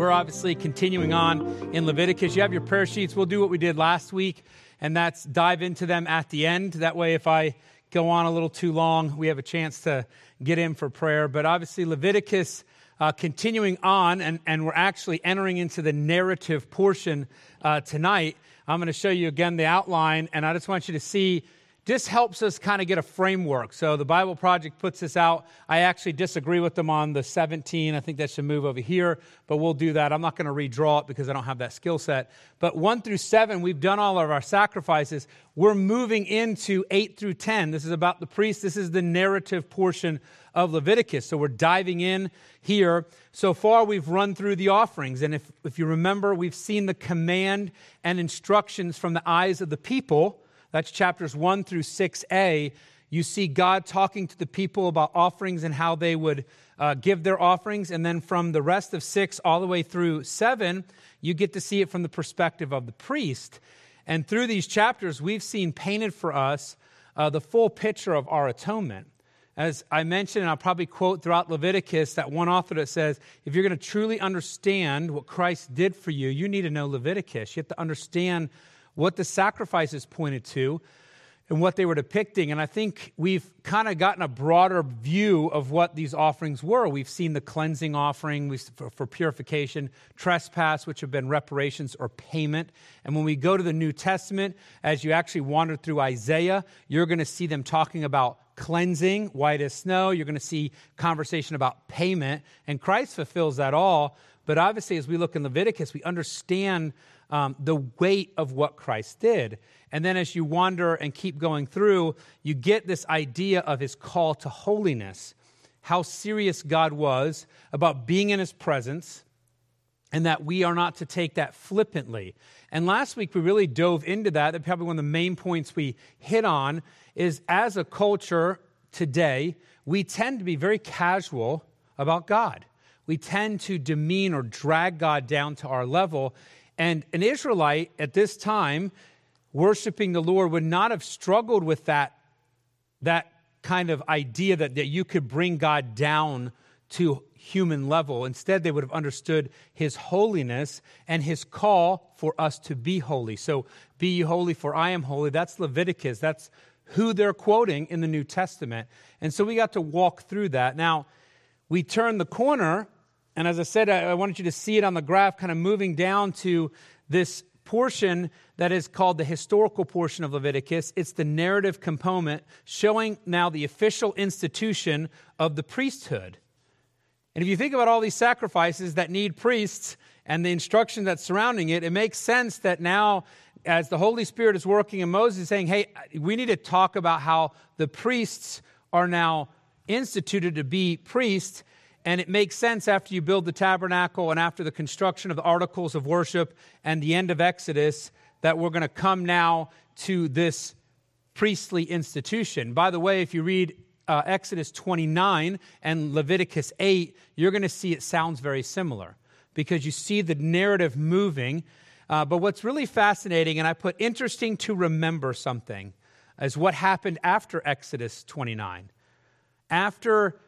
We're obviously continuing on in Leviticus. You have your prayer sheets. We'll do what we did last week, and that's dive into them at the end. That way, if I go on a little too long, we have a chance to get in for prayer. But obviously, Leviticus uh, continuing on, and, and we're actually entering into the narrative portion uh, tonight. I'm going to show you again the outline, and I just want you to see just helps us kind of get a framework. So the Bible Project puts this out. I actually disagree with them on the 17. I think that should move over here, but we'll do that. I'm not going to redraw it because I don't have that skill set. But 1 through 7, we've done all of our sacrifices. We're moving into 8 through 10. This is about the priest. This is the narrative portion of Leviticus. So we're diving in here. So far, we've run through the offerings. And if, if you remember, we've seen the command and instructions from the eyes of the people that's chapters 1 through 6a. You see God talking to the people about offerings and how they would uh, give their offerings. And then from the rest of 6 all the way through 7, you get to see it from the perspective of the priest. And through these chapters, we've seen painted for us uh, the full picture of our atonement. As I mentioned, and I'll probably quote throughout Leviticus, that one author that says, if you're going to truly understand what Christ did for you, you need to know Leviticus. You have to understand what the sacrifices pointed to and what they were depicting. And I think we've kind of gotten a broader view of what these offerings were. We've seen the cleansing offering for, purification, trespass, which have been reparations or payment. And when we go to the New Testament, as you actually wander through Isaiah, you're going to see them talking about cleansing, white as snow. You're going to see conversation about payment. And Christ fulfills that all. But obviously, as we look in Leviticus, we understand um, the weight of what Christ did. And then as you wander and keep going through, you get this idea of his call to holiness, how serious God was about being in his presence, and that we are not to take that flippantly. And last week we really dove into that. That probably one of the main points we hit on is as a culture today, we tend to be very casual about God. We tend to demean or drag God down to our level. And an Israelite at this time, worshiping the Lord, would not have struggled with that, that kind of idea that, that you could bring God down to human level. Instead, they would have understood his holiness and his call for us to be holy. So, be ye holy, for I am holy. That's Leviticus. That's who they're quoting in the New Testament. And so we got to walk through that. Now, we turn the corner and as I said, I wanted you to see it on the graph, kind of moving down to this portion that is called the historical portion of Leviticus. It's the narrative component showing now the official institution of the priesthood. And if you think about all these sacrifices that need priests and the instruction that's surrounding it, it makes sense that now, as the Holy Spirit is working in Moses, saying, hey, we need to talk about how the priests are now instituted to be priests and it makes sense after you build the tabernacle and after the construction of the articles of worship and the end of Exodus that we're going to come now to this priestly institution. By the way, if you read uh, Exodus 29 and Leviticus 8, you're going to see it sounds very similar because you see the narrative moving. Uh, but what's really fascinating, and I put interesting to remember something, is what happened after Exodus 29. After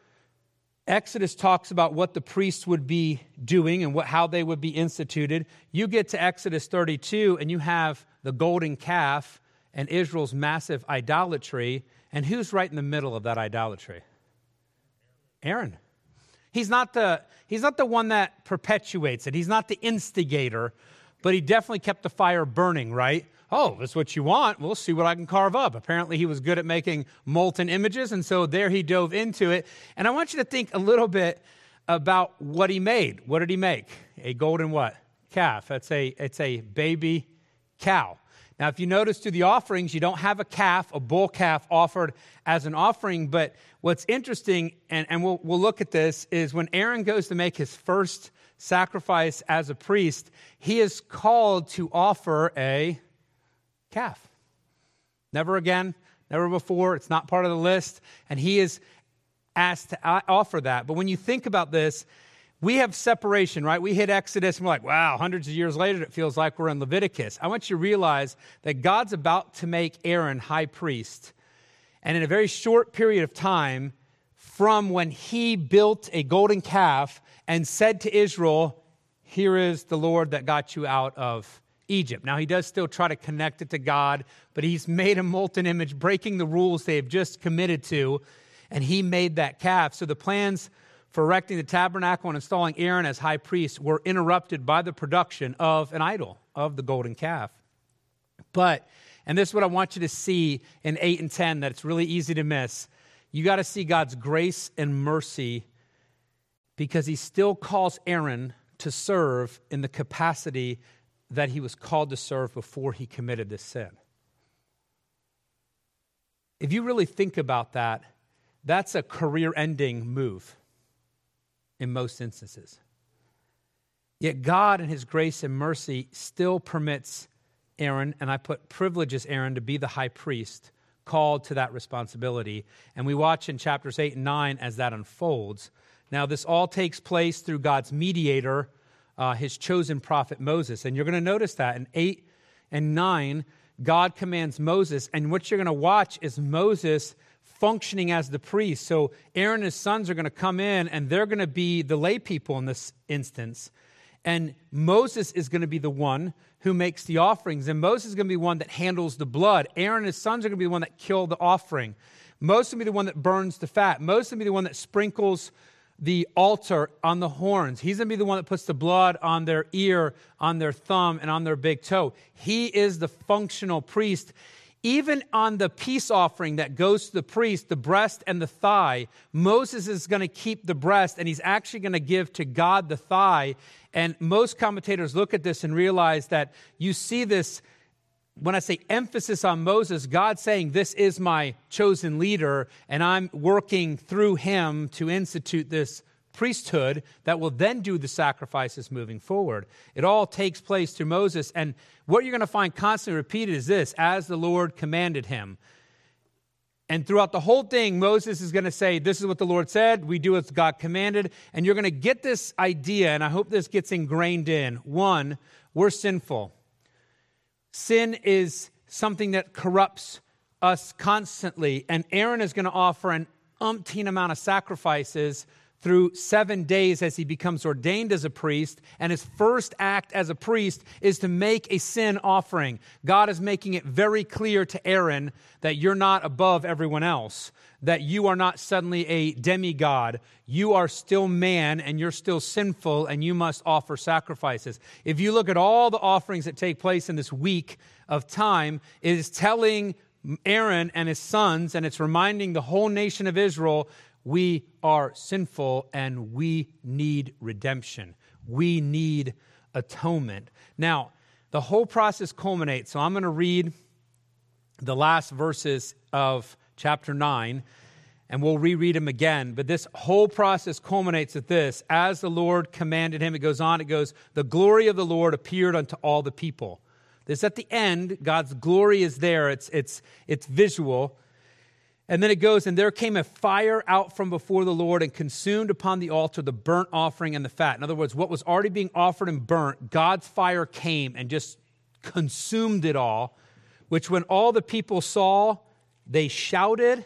Exodus talks about what the priests would be doing and what, how they would be instituted. You get to Exodus 32 and you have the golden calf and Israel's massive idolatry. And who's right in the middle of that idolatry? Aaron. He's not the, he's not the one that perpetuates it, he's not the instigator, but he definitely kept the fire burning, right? Oh, that's what you want. We'll see what I can carve up. Apparently, he was good at making molten images, and so there he dove into it. And I want you to think a little bit about what he made. What did he make? A golden what? Calf. It's a, it's a baby cow. Now, if you notice to the offerings, you don't have a calf, a bull calf offered as an offering. But what's interesting, and, and we'll, we'll look at this, is when Aaron goes to make his first sacrifice as a priest, he is called to offer a calf. Never again, never before. It's not part of the list. And he is asked to offer that. But when you think about this, we have separation, right? We hit Exodus and we're like, wow, hundreds of years later, it feels like we're in Leviticus. I want you to realize that God's about to make Aaron high priest. And in a very short period of time, from when he built a golden calf and said to Israel, here is the Lord that got you out of Egypt. Now, he does still try to connect it to God, but he's made a molten image, breaking the rules they have just committed to, and he made that calf. So the plans for erecting the tabernacle and installing Aaron as high priest were interrupted by the production of an idol, of the golden calf. But, and this is what I want you to see in 8 and 10 that it's really easy to miss. You got to see God's grace and mercy because he still calls Aaron to serve in the capacity that he was called to serve before he committed this sin. If you really think about that, that's a career ending move in most instances. Yet God, in his grace and mercy, still permits Aaron, and I put privileges Aaron to be the high priest, called to that responsibility. And we watch in chapters 8 and 9 as that unfolds. Now, this all takes place through God's mediator, uh, his chosen prophet Moses. And you're going to notice that in 8 and 9, God commands Moses. And what you're going to watch is Moses functioning as the priest. So Aaron and his sons are going to come in, and they're going to be the lay people in this instance. And Moses is going to be the one who makes the offerings. And Moses is going to be one that handles the blood. Aaron and his sons are going to be the one that kill the offering. Moses will be the one that burns the fat. Moses will be the one that sprinkles the altar on the horns. He's going to be the one that puts the blood on their ear, on their thumb, and on their big toe. He is the functional priest. Even on the peace offering that goes to the priest, the breast and the thigh, Moses is going to keep the breast and he's actually going to give to God the thigh. And most commentators look at this and realize that you see this when I say emphasis on Moses, God saying, This is my chosen leader, and I'm working through him to institute this priesthood that will then do the sacrifices moving forward. It all takes place through Moses. And what you're going to find constantly repeated is this as the Lord commanded him. And throughout the whole thing, Moses is going to say, This is what the Lord said. We do as God commanded. And you're going to get this idea, and I hope this gets ingrained in. One, we're sinful. Sin is something that corrupts us constantly. And Aaron is going to offer an umpteen amount of sacrifices through seven days as he becomes ordained as a priest. And his first act as a priest is to make a sin offering. God is making it very clear to Aaron that you're not above everyone else, that you are not suddenly a demigod. You are still man and you're still sinful and you must offer sacrifices. If you look at all the offerings that take place in this week of time, it is telling Aaron and his sons, and it's reminding the whole nation of Israel we are sinful and we need redemption. We need atonement. Now, the whole process culminates. So I'm going to read the last verses of chapter 9 and we'll reread them again. But this whole process culminates at this as the Lord commanded him. It goes on, it goes, the glory of the Lord appeared unto all the people. This at the end, God's glory is there, it's, it's, it's visual. And then it goes, and there came a fire out from before the Lord and consumed upon the altar the burnt offering and the fat. In other words, what was already being offered and burnt, God's fire came and just consumed it all, which when all the people saw, they shouted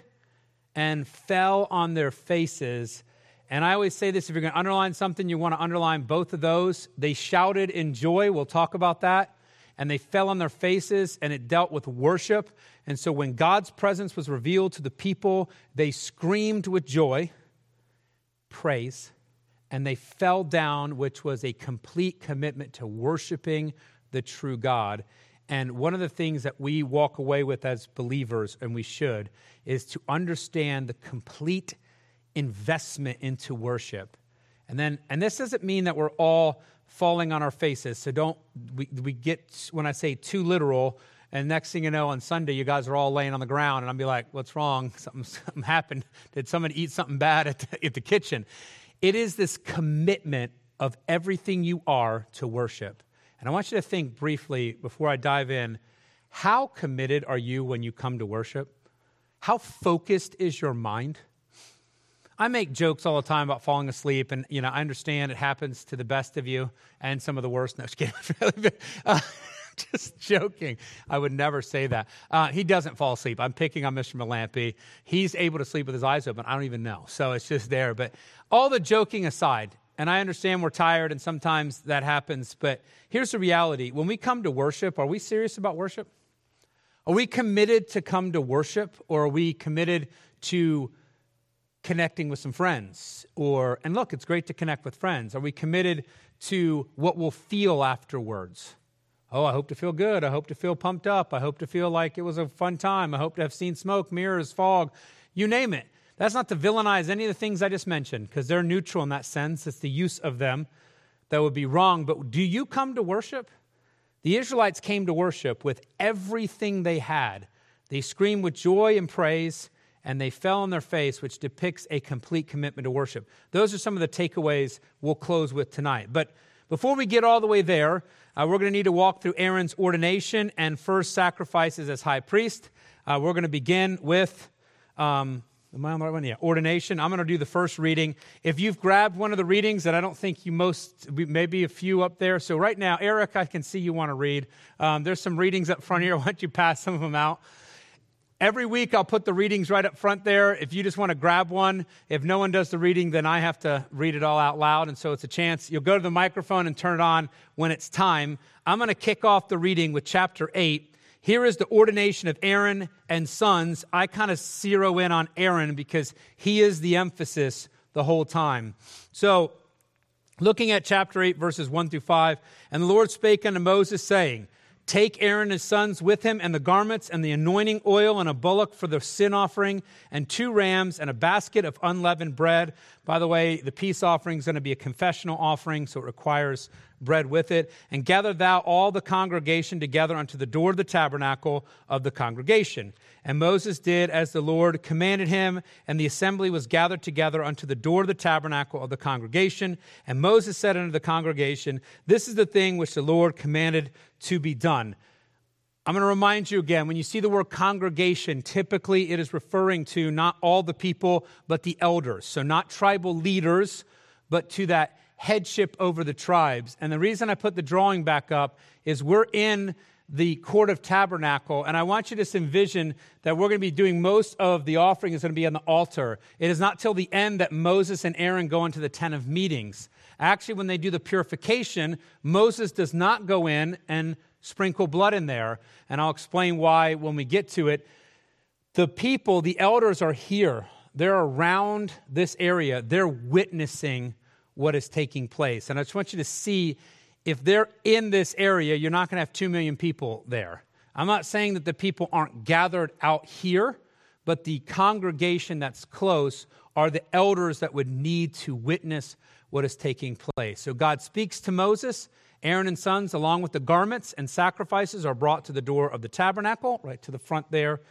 and fell on their faces. And I always say this if you're going to underline something, you want to underline both of those. They shouted in joy. We'll talk about that and they fell on their faces, and it dealt with worship. And so when God's presence was revealed to the people, they screamed with joy, praise, and they fell down, which was a complete commitment to worshiping the true God. And one of the things that we walk away with as believers, and we should, is to understand the complete investment into worship. And then, and this doesn't mean that we're all falling on our faces. So don't, we, we get, when I say too literal, and next thing you know, on Sunday, you guys are all laying on the ground, and I'll be like, what's wrong? Something, something happened. Did someone eat something bad at the, at the kitchen? It is this commitment of everything you are to worship. And I want you to think briefly before I dive in how committed are you when you come to worship? How focused is your mind? I make jokes all the time about falling asleep, and you know I understand it happens to the best of you and some of the worst. No, just kidding. uh, just joking. I would never say that. Uh, he doesn't fall asleep. I'm picking on Mr. Malampy. He's able to sleep with his eyes open. I don't even know. So it's just there. But all the joking aside, and I understand we're tired and sometimes that happens, but here's the reality. When we come to worship, are we serious about worship? Are we committed to come to worship or are we committed to connecting with some friends? Or and look, it's great to connect with friends. Are we committed to what we'll feel afterwards? Oh, I hope to feel good. I hope to feel pumped up. I hope to feel like it was a fun time. I hope to have seen smoke, mirrors, fog, you name it. That's not to villainize any of the things I just mentioned, because they're neutral in that sense. It's the use of them that would be wrong. But do you come to worship? The Israelites came to worship with everything they had. They screamed with joy and praise, and they fell on their face, which depicts a complete commitment to worship. Those are some of the takeaways we'll close with tonight. But before we get all the way there, uh, we're going to need to walk through Aaron's ordination and first sacrifices as high priest. Uh, we're going to begin with um, Am I on the right one? Yeah, ordination. I'm going to do the first reading. If you've grabbed one of the readings that I don't think you most, maybe a few up there. So right now, Eric, I can see you want to read. Um, there's some readings up front here. Why don't you pass some of them out? Every week, I'll put the readings right up front there. If you just want to grab one, if no one does the reading, then I have to read it all out loud. And so it's a chance. You'll go to the microphone and turn it on when it's time. I'm going to kick off the reading with chapter 8 here is the ordination of Aaron and sons. I kind of zero in on Aaron because he is the emphasis the whole time. So, looking at chapter 8, verses 1 through 5, and the Lord spake unto Moses, saying, Take Aaron and his sons with him, and the garments, and the anointing oil, and a bullock for the sin offering, and two rams, and a basket of unleavened bread. By the way, the peace offering is going to be a confessional offering, so it requires bread with it, and gather thou all the congregation together unto the door of the tabernacle of the congregation. And Moses did as the Lord commanded him, and the assembly was gathered together unto the door of the tabernacle of the congregation. And Moses said unto the congregation, This is the thing which the Lord commanded to be done. I'm going to remind you again when you see the word congregation, typically it is referring to not all the people, but the elders. So, not tribal leaders, but to that headship over the tribes. And the reason I put the drawing back up is we're in the court of tabernacle and i want you to envision that we're going to be doing most of the offering is going to be on the altar. It is not till the end that moses and aaron go into the tent of meetings. Actually when they do the purification moses does not go in and sprinkle blood in there and i'll explain why when we get to it. The people the elders are here. They're around this area. They're witnessing what is taking place. And I just want you to see if they're in this area, you're not going to have 2 million people there. I'm not saying that the people aren't gathered out here, but the congregation that's close are the elders that would need to witness what is taking place. So God speaks to Moses. Aaron and sons, along with the garments and sacrifices, are brought to the door of the tabernacle, right to the front there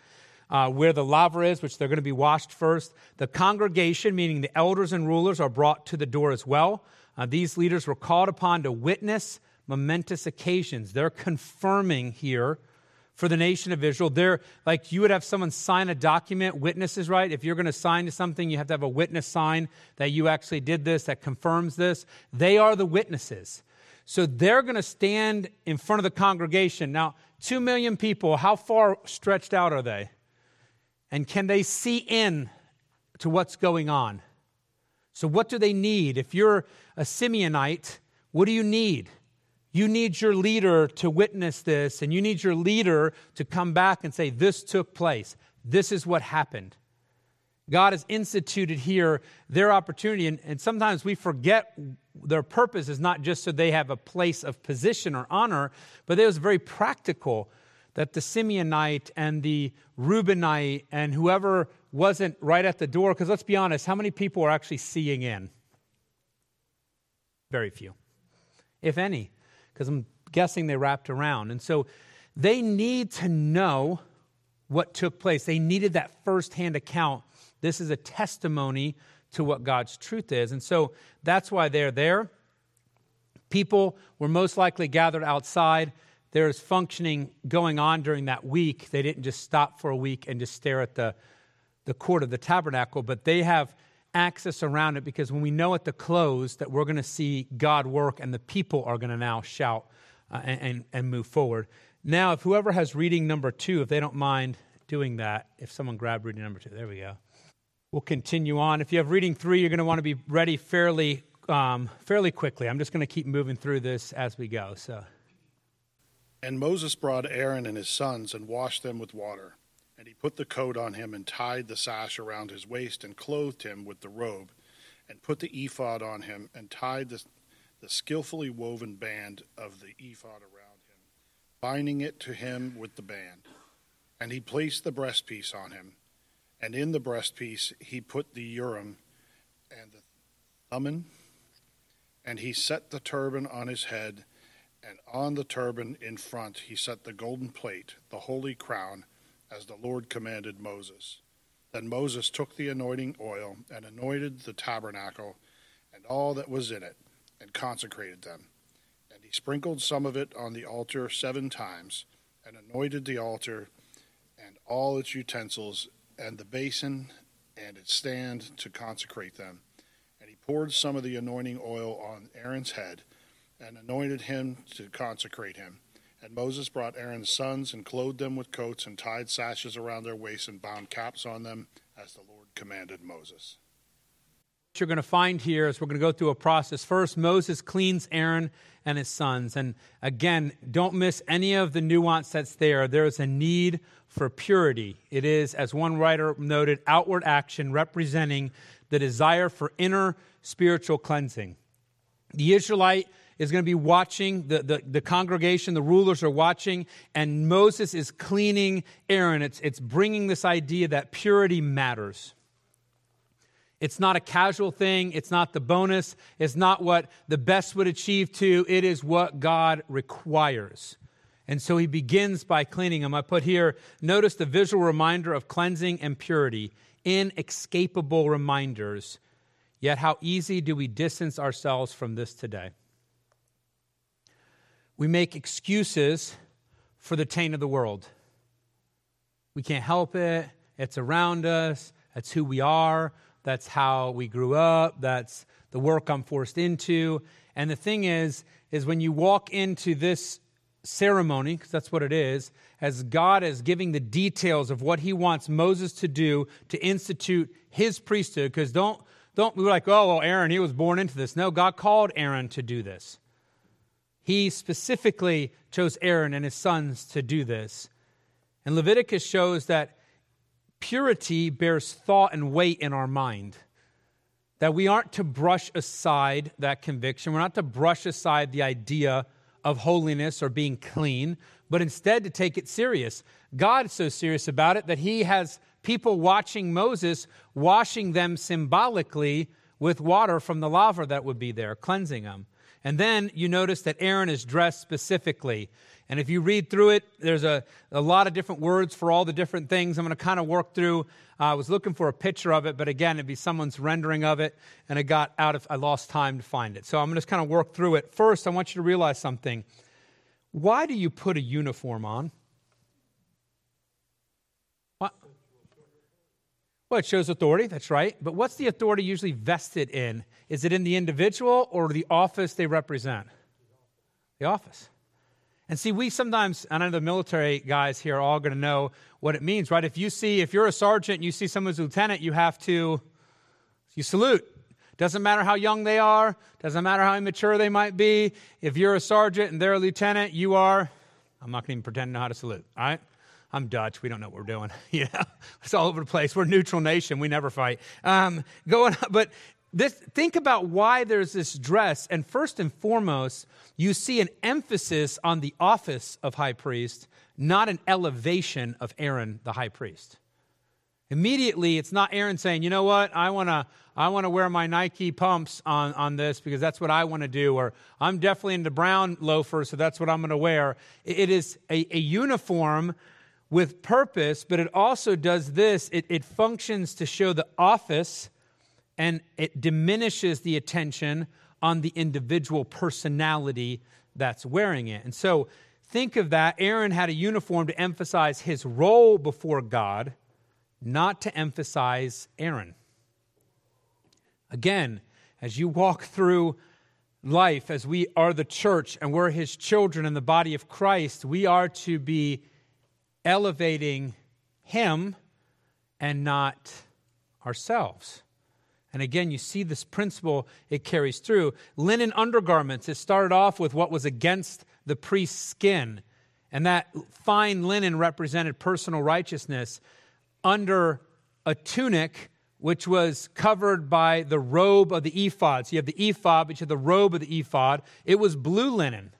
uh, where the laver is, which they're going to be washed first. The congregation, meaning the elders and rulers, are brought to the door as well. Uh, these leaders were called upon to witness momentous occasions. They're confirming here for the nation of Israel. They're like you would have someone sign a document, witnesses, right? If you're going to sign to something, you have to have a witness sign that you actually did this, that confirms this. They are the witnesses. So they're going to stand in front of the congregation. Now, two million people, how far stretched out are they? And can they see in to what's going on? So, what do they need? If you're a Simeonite, what do you need? You need your leader to witness this, and you need your leader to come back and say, This took place. This is what happened. God has instituted here their opportunity, and, and sometimes we forget their purpose is not just so they have a place of position or honor, but it was very practical that the Simeonite and the Reubenite and whoever wasn't right at the door, because let's be honest, how many people are actually seeing in? Very few, if any, because I'm guessing they wrapped around. And so they need to know what took place. They needed that firsthand account. This is a testimony to what God's truth is. And so that's why they're there. People were most likely gathered outside there's functioning going on during that week. They didn't just stop for a week and just stare at the, the court of the tabernacle, but they have access around it because when we know at the close that we're going to see God work and the people are going to now shout uh, and, and, move forward. Now, if whoever has reading number two, if they don't mind doing that, if someone grabbed reading number two, there we go. We'll continue on. If you have reading three, you're going to want to be ready fairly um, fairly quickly. I'm just going to keep moving through this as we go. So. And Moses brought Aaron and his sons and washed them with water. And he put the coat on him and tied the sash around his waist and clothed him with the robe and put the ephod on him and tied the, the skillfully woven band of the ephod around him, binding it to him with the band. And he placed the breastpiece on him. And in the breastpiece he put the Urim and the Thummim. And he set the turban on his head, and on the turban in front he set the golden plate, the holy crown, as the Lord commanded Moses. Then Moses took the anointing oil and anointed the tabernacle and all that was in it, and consecrated them. And he sprinkled some of it on the altar seven times, and anointed the altar and all its utensils, and the basin and its stand to consecrate them And he poured some of the anointing oil on Aaron's head and anointed him to consecrate him. And Moses brought Aaron's sons and clothed them with coats and tied sashes around their waists and bound caps on them as the Lord commanded Moses. What you're going to find here is we're going to go through a process. First, Moses cleans Aaron and his sons. And again, don't miss any of the nuance that's there. There is a need for purity. It is, as one writer noted, outward action representing the desire for inner spiritual cleansing. The Israelite is going to be watching, the, the, the, congregation, the rulers are watching, and Moses is cleaning Aaron. It's, it's bringing this idea that purity matters. It's not a casual thing. It's not the bonus. It's not what the best would achieve to. It is what God requires. And so he begins by cleaning them. I put here, notice the visual reminder of cleansing and purity, inescapable reminders Yet, how easy do we distance ourselves from this today? We make excuses for the taint of the world. We can't help it. It's around us. That's who we are. That's how we grew up. That's the work I'm forced into. And the thing is, is when you walk into this ceremony, because that's what it is, as God is giving the details of what he wants Moses to do to institute his priesthood, because don't don't be like, oh, well, Aaron, he was born into this. No, God called Aaron to do this. He specifically chose Aaron and his sons to do this. And Leviticus shows that purity bears thought and weight in our mind. That we aren't to brush aside that conviction. We're not to brush aside the idea of holiness or being clean, but instead to take it serious. God is so serious about it that he has people watching Moses washing them symbolically with water from the laver that would be there, cleansing them. And then you notice that Aaron is dressed specifically. And if you read through it, there's a, a lot of different words for all the different things. I'm going to kind of work through. Uh, I was looking for a picture of it, but again, it'd be someone's rendering of it, and I got out of, I lost time to find it. So I'm going to just kind of work through it. First, I want you to realize something. Why do you put a uniform on? Well, it shows authority, that's right. But what's the authority usually vested in? Is it in the individual or the office they represent? The office. And see, we sometimes, and I know the military guys here are all going to know what it means, right? If you see, if you're a sergeant and you see someone's lieutenant, you have to, you salute. Doesn't matter how young they are, doesn't matter how immature they might be. If you're a sergeant and they're a lieutenant, you are, I'm not going to even pretend to know how to salute, all right? I'm Dutch. We don't know what we're doing. yeah, it's all over the place. We're a neutral nation. We never fight. Um, going, but this, think about why there's this dress. And first and foremost, you see an emphasis on the office of high priest, not an elevation of Aaron, the high priest. Immediately, it's not Aaron saying, you know what, I want to I wanna wear my Nike pumps on, on this because that's what I want to do, or I'm definitely into brown loafers, so that's what I'm going to wear. It is a, a uniform with purpose, but it also does this it, it functions to show the office and it diminishes the attention on the individual personality that's wearing it. And so think of that. Aaron had a uniform to emphasize his role before God, not to emphasize Aaron. Again, as you walk through life, as we are the church and we're his children in the body of Christ, we are to be elevating Him and not ourselves. And again, you see this principle, it carries through. Linen undergarments, it started off with what was against the priest's skin. And that fine linen represented personal righteousness under a tunic which was covered by the robe of the ephod. So you have the ephod, but you have the robe of the ephod. It was blue linen.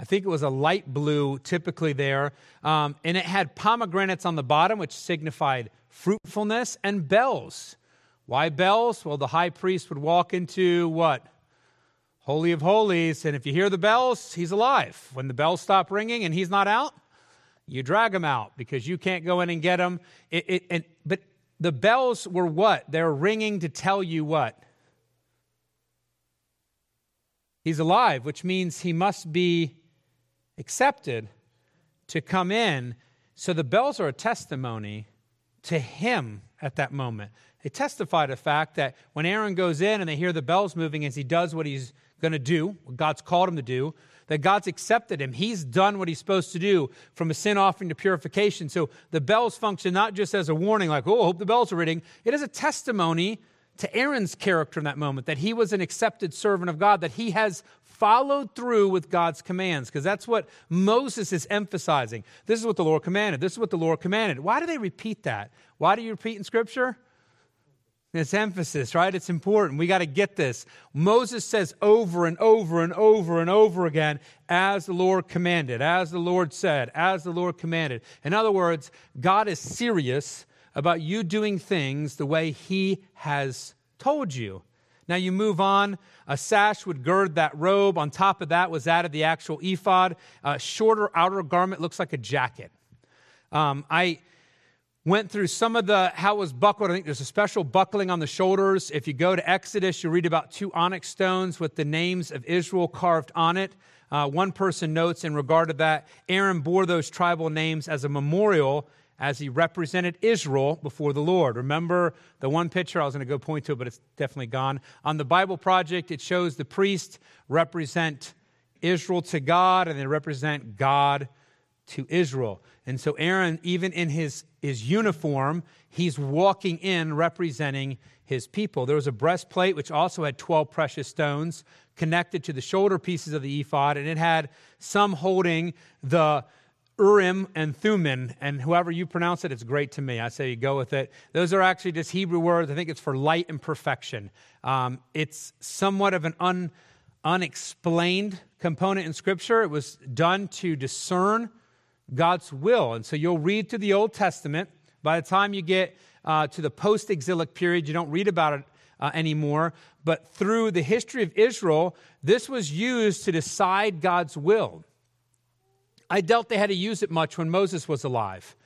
I think it was a light blue, typically there. Um, and it had pomegranates on the bottom, which signified fruitfulness, and bells. Why bells? Well, the high priest would walk into what? Holy of Holies. And if you hear the bells, he's alive. When the bells stop ringing and he's not out, you drag him out because you can't go in and get him. It, it, and, but the bells were what? They're ringing to tell you what? He's alive, which means he must be accepted to come in. So the bells are a testimony to him at that moment. They testify to the fact that when Aaron goes in and they hear the bells moving as he does what he's going to do, what God's called him to do, that God's accepted him. He's done what he's supposed to do from a sin offering to purification. So the bells function not just as a warning, like, oh, I hope the bells are ringing. It is a testimony to Aaron's character in that moment, that he was an accepted servant of God, that he has followed through with God's commands, because that's what Moses is emphasizing. This is what the Lord commanded. This is what the Lord commanded. Why do they repeat that? Why do you repeat in Scripture? It's emphasis, right? It's important. We got to get this. Moses says over and over and over and over again, as the Lord commanded, as the Lord said, as the Lord commanded. In other words, God is serious about you doing things the way He has told you. Now you move on. A sash would gird that robe. On top of that was added the actual ephod. A shorter outer garment looks like a jacket. Um, I went through some of the how it was buckled. I think there's a special buckling on the shoulders. If you go to Exodus, you read about two onyx stones with the names of Israel carved on it. Uh, one person notes in regard to that, Aaron bore those tribal names as a memorial as he represented Israel before the Lord. Remember the one picture I was going to go point to, but it's definitely gone. On the Bible Project, it shows the priests represent Israel to God and they represent God to Israel. And so Aaron, even in his, his uniform, he's walking in representing his people. There was a breastplate which also had 12 precious stones connected to the shoulder pieces of the ephod, and it had some holding the Urim and Thummim, and whoever you pronounce it, it's great to me. I say you go with it. Those are actually just Hebrew words. I think it's for light and perfection. Um, it's somewhat of an un, unexplained component in Scripture. It was done to discern God's will. And so you'll read through the Old Testament. By the time you get uh, to the post exilic period, you don't read about it uh, anymore. But through the history of Israel, this was used to decide God's will. I doubt they had to use it much when Moses was alive.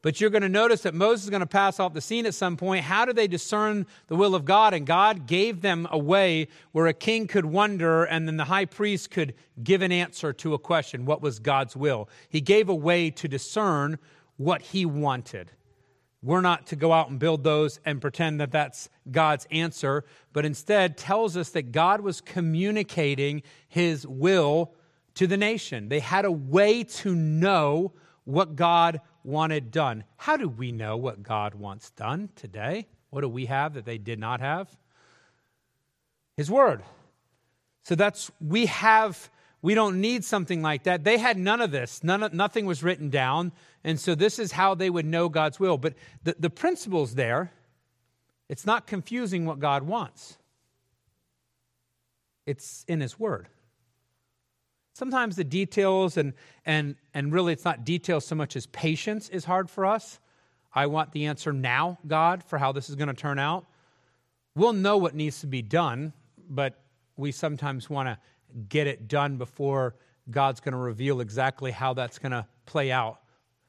But you're going to notice that Moses is going to pass off the scene at some point. How do they discern the will of God? And God gave them a way where a king could wonder and then the high priest could give an answer to a question what was God's will? He gave a way to discern what he wanted. We're not to go out and build those and pretend that that's God's answer, but instead tells us that God was communicating his will to the nation. They had a way to know what God wanted done. How do we know what God wants done today? What do we have that they did not have? His Word. So that's, we have, we don't need something like that. They had none of this, none nothing was written down. And so this is how they would know God's will. But the, the principle's there. It's not confusing what God wants, it's in His Word. Sometimes the details and, and, and really it's not details so much as patience is hard for us. I want the answer now, God, for how this is going to turn out. We'll know what needs to be done, but we sometimes want to get it done before God's going to reveal exactly how that's going to play out,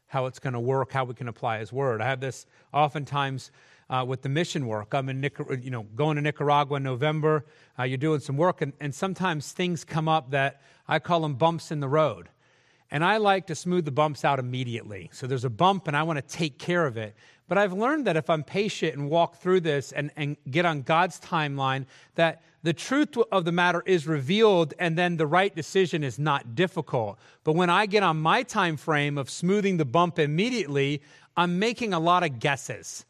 how it's going to work, how we can apply His word. I have this oftentimes uh, with the mission work. I'm in, Nicar- you know, going to Nicaragua in November. Uh, you're doing some work, and, and sometimes things come up that I call them bumps in the road. And I like to smooth the bumps out immediately. So there's a bump, and I want to take care of it. But I've learned that if I'm patient and walk through this and, and get on God's timeline, that the truth of the matter is revealed and then the right decision is not difficult. But when I get on my time frame of smoothing the bump immediately, I'm making a lot of guesses.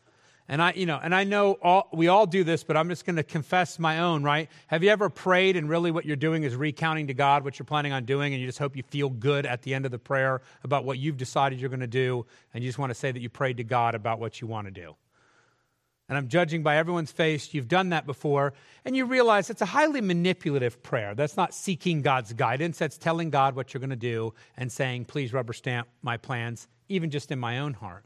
And I, you know, and I know all, we all do this, but I'm just going to confess my own, right? Have you ever prayed and really what you're doing is recounting to God what you're planning on doing, and you just hope you feel good at the end of the prayer about what you've decided you're going to do, and you just want to say that you prayed to God about what you want to do? And I'm judging by everyone's face, you've done that before, and you realize it's a highly manipulative prayer. That's not seeking God's guidance, that's telling God what you're going to do and saying, please rubber stamp my plans, even just in my own heart.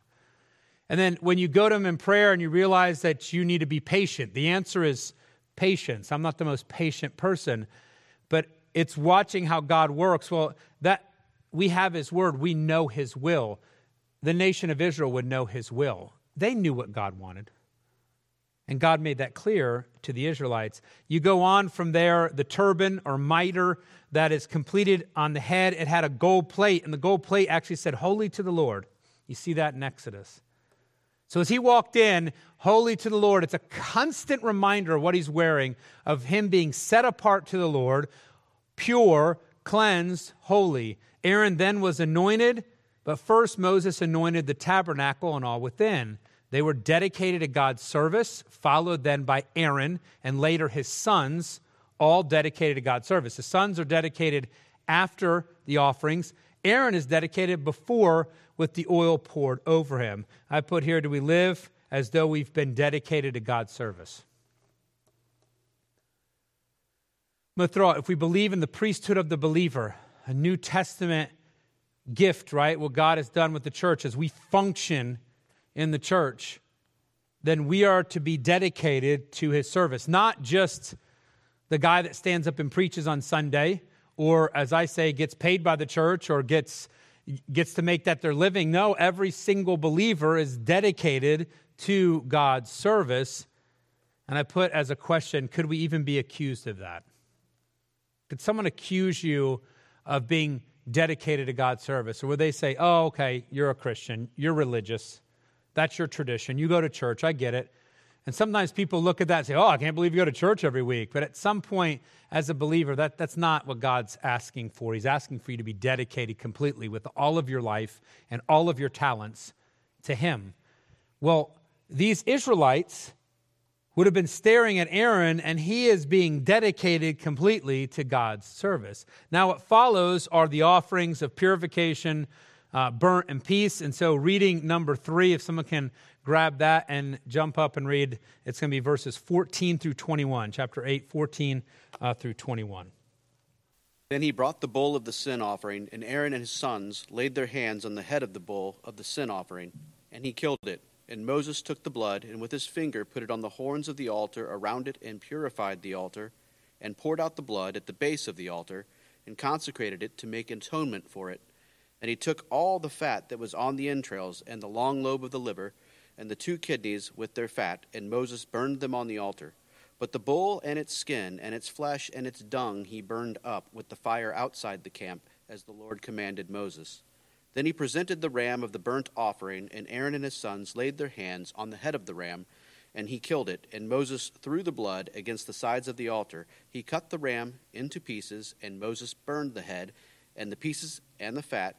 And then when you go to Him in prayer and you realize that you need to be patient, the answer is patience. I'm not the most patient person, but it's watching how God works. Well, that we have His word, we know His will. The nation of Israel would know His will. They knew what God wanted. And God made that clear to the Israelites. You go on from there, the turban or mitre that is completed on the head, it had a gold plate, and the gold plate actually said, Holy to the Lord. You see that in Exodus. So as he walked in, holy to the Lord, it's a constant reminder of what he's wearing, of him being set apart to the Lord, pure, cleansed, holy. Aaron then was anointed, but first Moses anointed the tabernacle and all within. They were dedicated to God's service, followed then by Aaron and later his sons, all dedicated to God's service. The sons are dedicated after the offerings. Aaron is dedicated before with the oil poured over him. I put here, do we live as though we've been dedicated to God's service? Out, if we believe in the priesthood of the believer, a New Testament gift, right? What God has done with the church as we function in the church, then we are to be dedicated to his service. Not just the guy that stands up and preaches on Sunday, or as I say, gets paid by the church or gets gets to make that their living. No, every single believer is dedicated to God's service. And I put as a question could we even be accused of that? Could someone accuse you of being dedicated to God's service? Or would they say, oh, okay, you're a Christian, you're religious, that's your tradition, you go to church, I get it. And sometimes people look at that and say, Oh, I can't believe you go to church every week. But at some point, as a believer, that, that's not what God's asking for. He's asking for you to be dedicated completely with all of your life and all of your talents to Him. Well, these Israelites would have been staring at Aaron, and he is being dedicated completely to God's service. Now, what follows are the offerings of purification, uh, burnt, and peace. And so, reading number three, if someone can grab that and jump up and read. It's going to be verses 14 through 21, chapter 8, 14 uh, through 21. Then he brought the bull of the sin offering, and Aaron and his sons laid their hands on the head of the bull of the sin offering, and he killed it. And Moses took the blood, and with his finger put it on the horns of the altar around it, and purified the altar, and poured out the blood at the base of the altar, and consecrated it to make atonement for it. And he took all the fat that was on the entrails, and the long lobe of the liver, and the two kidneys with their fat, and Moses burned them on the altar. But the bull and its skin, and its flesh, and its dung he burned up with the fire outside the camp, as the Lord commanded Moses. Then he presented the ram of the burnt offering, and Aaron and his sons laid their hands on the head of the ram, and he killed it. And Moses threw the blood against the sides of the altar. He cut the ram into pieces, and Moses burned the head, and the pieces and the fat.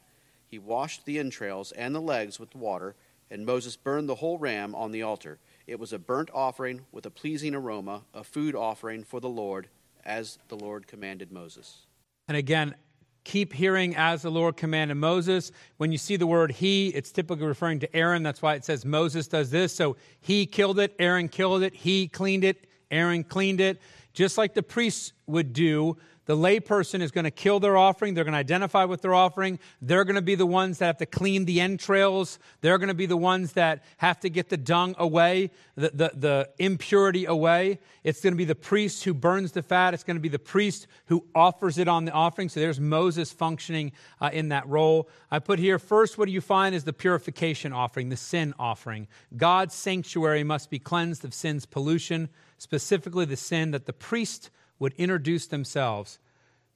He washed the entrails and the legs with water and Moses burned the whole ram on the altar. It was a burnt offering with a pleasing aroma, a food offering for the Lord, as the Lord commanded Moses. And again, keep hearing as the Lord commanded Moses. When you see the word he, it's typically referring to Aaron. That's why it says Moses does this. So he killed it, Aaron killed it, he cleaned it, Aaron cleaned it. Just like the priests would do the layperson is going to kill their offering. They're going to identify with their offering. They're going to be the ones that have to clean the entrails. They're going to be the ones that have to get the dung away, the, the, the impurity away. It's going to be the priest who burns the fat. It's going to be the priest who offers it on the offering. So there's Moses functioning uh, in that role. I put here first, what do you find is the purification offering, the sin offering. God's sanctuary must be cleansed of sin's pollution, specifically the sin that the priest would introduce themselves.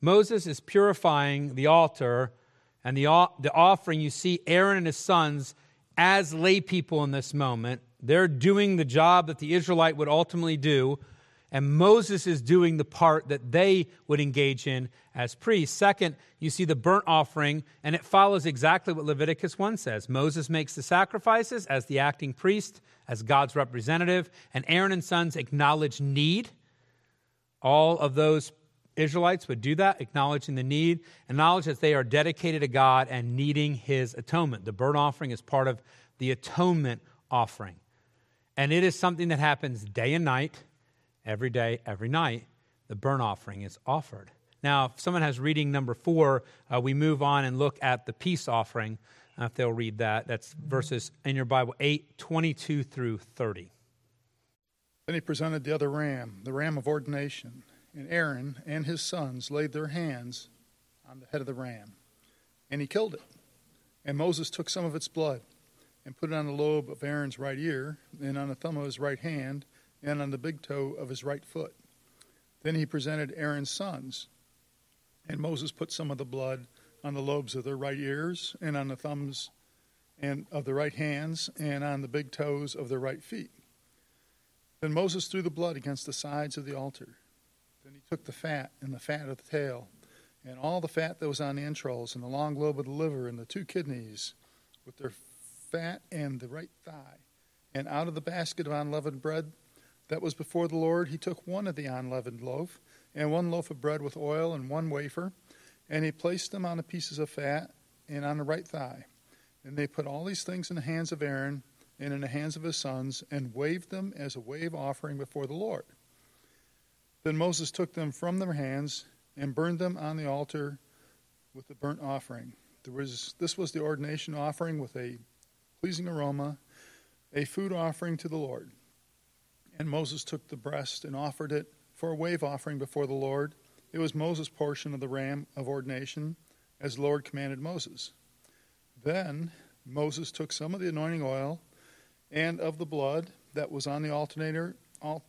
Moses is purifying the altar and the, the offering. You see Aaron and his sons as lay people in this moment. They're doing the job that the Israelite would ultimately do. and Moses is doing the part that they would engage in as priests. Second, you see the burnt offering, and it follows exactly what Leviticus 1 says. Moses makes the sacrifices as the acting priest, as God's representative, and Aaron and sons acknowledge need. All of those Israelites would do that, acknowledging the need, acknowledge that they are dedicated to God and needing his atonement. The burnt offering is part of the atonement offering. And it is something that happens day and night every day, every night, the burnt offering is offered. Now, if someone has reading number four, uh, we move on and look at the peace offering. Uh, if they'll read that, that's verses in your Bible 8, 22 through 30. Then he presented the other ram, the ram of ordination, and Aaron and his sons laid their hands on the head of the ram, and he killed it. And Moses took some of its blood and put it on the lobe of Aaron's right ear, and on the thumb of his right hand, and on the big toe of his right foot. Then he presented Aaron's sons, and Moses put some of the blood on the lobes of their right ears, and on the thumbs and of the right hands, and on the big toes of their right feet. Then Moses threw the blood against the sides of the altar. Then he took the fat and the fat of the tail, and all the fat that was on the entrails, and the long lobe of the liver, and the two kidneys, with their fat and the right thigh. And out of the basket of unleavened bread that was before the Lord, he took one of the unleavened loaf, and one loaf of bread with oil, and one wafer, and he placed them on the pieces of fat and on the right thigh. And they put all these things in the hands of Aaron and in the hands of his sons, and waved them as a wave offering before the Lord. Then Moses took them from their hands and burned them on the altar with the burnt offering. There was, this was the ordination offering with a pleasing aroma, a food offering to the Lord. And Moses took the breast and offered it for a wave offering before the Lord. It was Moses' portion of the ram of ordination, as the Lord commanded Moses. Then Moses took some of the anointing oil and of the blood that was on the alternator, al,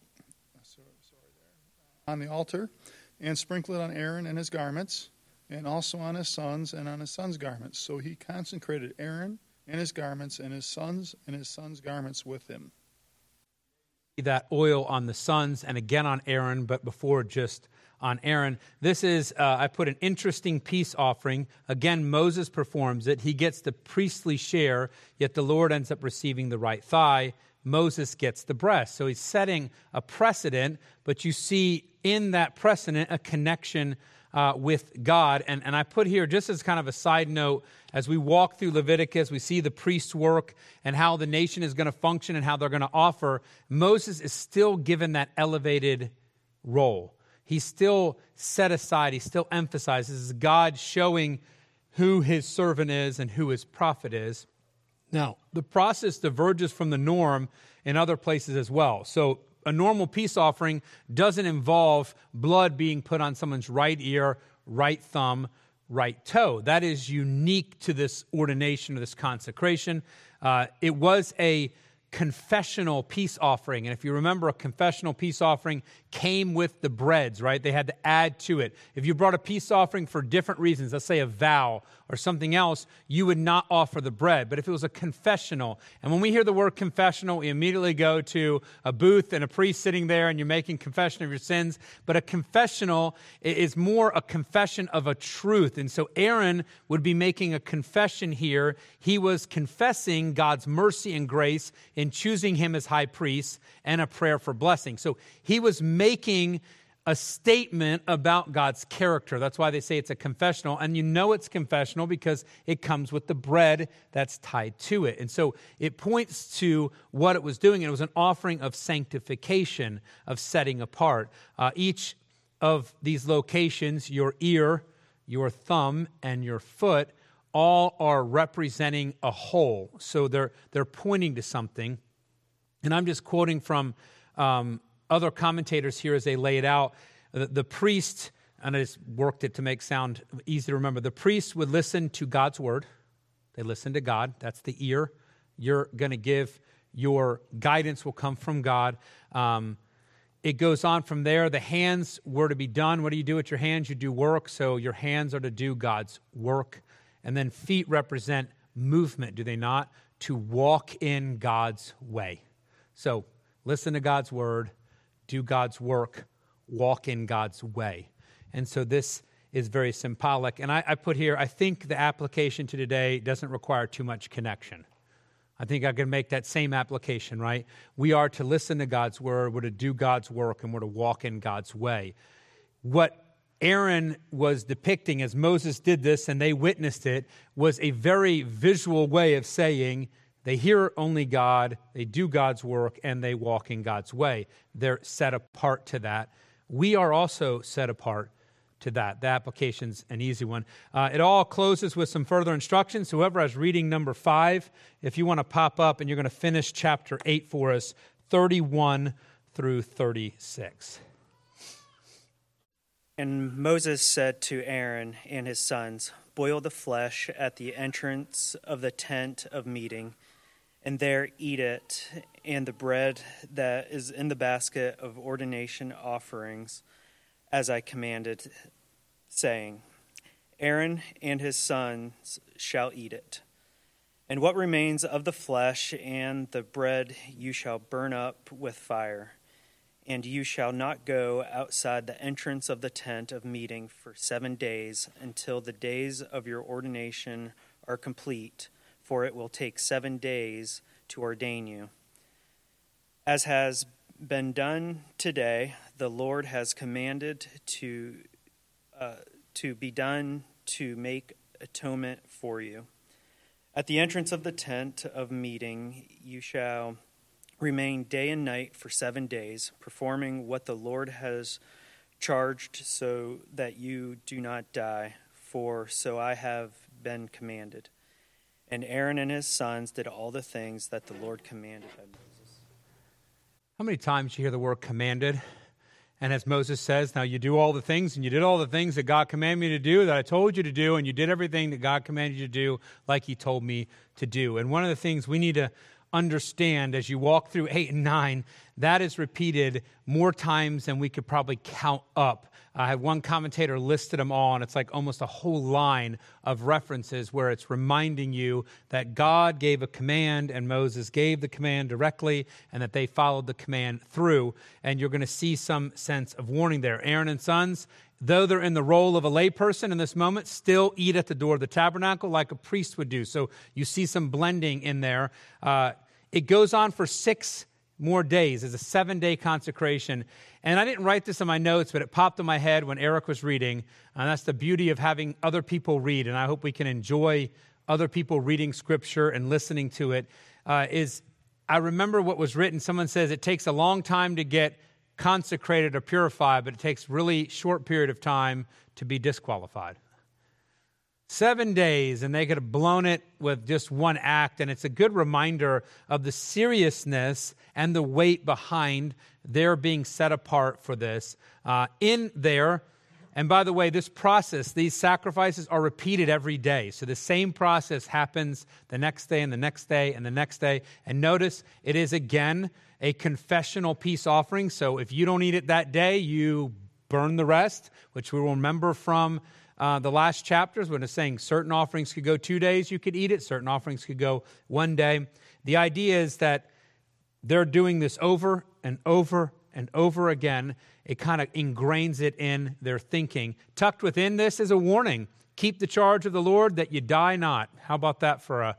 on the altar, and sprinkled it on Aaron and his garments, and also on his sons and on his sons' garments. So he consecrated Aaron and his garments, and his sons and his sons' garments with him that oil on the sons and again on Aaron, but before just on Aaron. This is, uh, I put an interesting peace offering. Again, Moses performs it. He gets the priestly share, yet the Lord ends up receiving the right thigh. Moses gets the breast. So he's setting a precedent, but you see in that precedent a connection uh, with God. And, and I put here, just as kind of a side note, as we walk through Leviticus, we see the priest's work and how the nation is going to function and how they're going to offer. Moses is still given that elevated role. He's still set aside, he still emphasizes God showing who his servant is and who his prophet is. Now, the process diverges from the norm in other places as well. So, a normal peace offering doesn't involve blood being put on someone's right ear, right thumb, right toe. That is unique to this ordination or this consecration. Uh, it was a confessional peace offering. And if you remember, a confessional peace offering came with the breads, right? They had to add to it. If you brought a peace offering for different reasons, let's say a vow or something else, you would not offer the bread. But if it was a confessional, and when we hear the word confessional, we immediately go to a booth and a priest sitting there and you're making confession of your sins. But a confessional is more a confession of a truth. And so Aaron would be making a confession here. He was confessing God's mercy and grace in choosing him as high priest and a prayer for blessing. So he was making a statement about God's character. That's why they say it's a confessional. And you know it's confessional because it comes with the bread that's tied to it. And so it points to what it was doing. It was an offering of sanctification, of setting apart. Uh, each of these locations, your ear, your thumb, and your foot, all are representing a whole. So they're, they're pointing to something. And I'm just quoting from um, other commentators here as they lay it out. The, the priest, and I just worked it to make sound easy to remember, the priest would listen to God's word. They listen to God. That's the ear. You're going to give your guidance will come from God. Um, it goes on from there. The hands were to be done. What do you do with your hands? You do work. So your hands are to do God's work. And then feet represent movement, do they not? To walk in God's way. So listen to God's word, do God's work, walk in God's way. And so this is very symbolic. And I, I, put here, I think the application to today doesn't require too much connection. I think I can make that same application, right? We are to listen to God's word, we're to do God's work, and we're to walk in God's way. What Aaron was depicting as Moses did this and they witnessed it was a very visual way of saying they hear only God, they do God's work, and they walk in God's way. They're set apart to that. We are also set apart to that. The application's an easy one. Uh, it all closes with some further instructions. Whoever has reading number five, if you want to pop up and you're going to finish chapter eight for us, 31 through 36. And Moses said to Aaron and his sons, Boil the flesh at the entrance of the tent of meeting, and there eat it, and the bread that is in the basket of ordination offerings as I commanded, saying, Aaron and his sons shall eat it. And what remains of the flesh and the bread you shall burn up with fire. And you shall not go outside the entrance of the tent of meeting for seven days until the days of your ordination are complete, for it will take seven days to ordain you. As has been done today, the Lord has commanded to, uh, to be done to make atonement for you. At the entrance of the tent of meeting, you shall remain day and night for seven days, performing what the Lord has charged, so that you do not die. For so I have been commanded. And Aaron and his sons did all the things that the Lord commanded by Moses. How many times you hear the word commanded? And as Moses says, now you do all the things, and you did all the things that God commanded me to do, that I told you to do, and you did everything that God commanded you to do, like He told me to do. And one of the things we need to understand as you walk through 8 and 9, that is repeated more times than we could probably count up. I have one commentator listed them all, and it's like almost a whole line of references where it's reminding you that God gave a command and Moses gave the command directly, and that they followed the command through. And you're going to see some sense of warning there. Aaron and sons, though they're in the role of a layperson in this moment, still eat at the door of the tabernacle like a priest would do. So you see some blending in there. Uh, it goes on for six more days as a seven day consecration. And I didn't write this in my notes, but it popped in my head when Eric was reading. And that's the beauty of having other people read. And I hope we can enjoy other people reading scripture and listening to it. Uh, is I remember what was written. Someone says it takes a long time to get consecrated or purified, but it takes really short period of time to be disqualified. Seven days, and they could have blown it with just one act. And it's a good reminder of the seriousness and the weight behind their being set apart for this. Uh, in there, and by the way, this process, these sacrifices are repeated every day. So the same process happens the next day and the next day and the next day. And notice it is again a confessional peace offering. So if you don't eat it that day, you burn the rest, which we will remember from uh, the last chapters when it's saying certain offerings could go two days, you could eat it, certain offerings could go one day. The idea is that they're doing this over and over and over again. It kind of ingrains it in their thinking. Tucked within this is a warning keep the charge of the Lord that you die not. How about that for a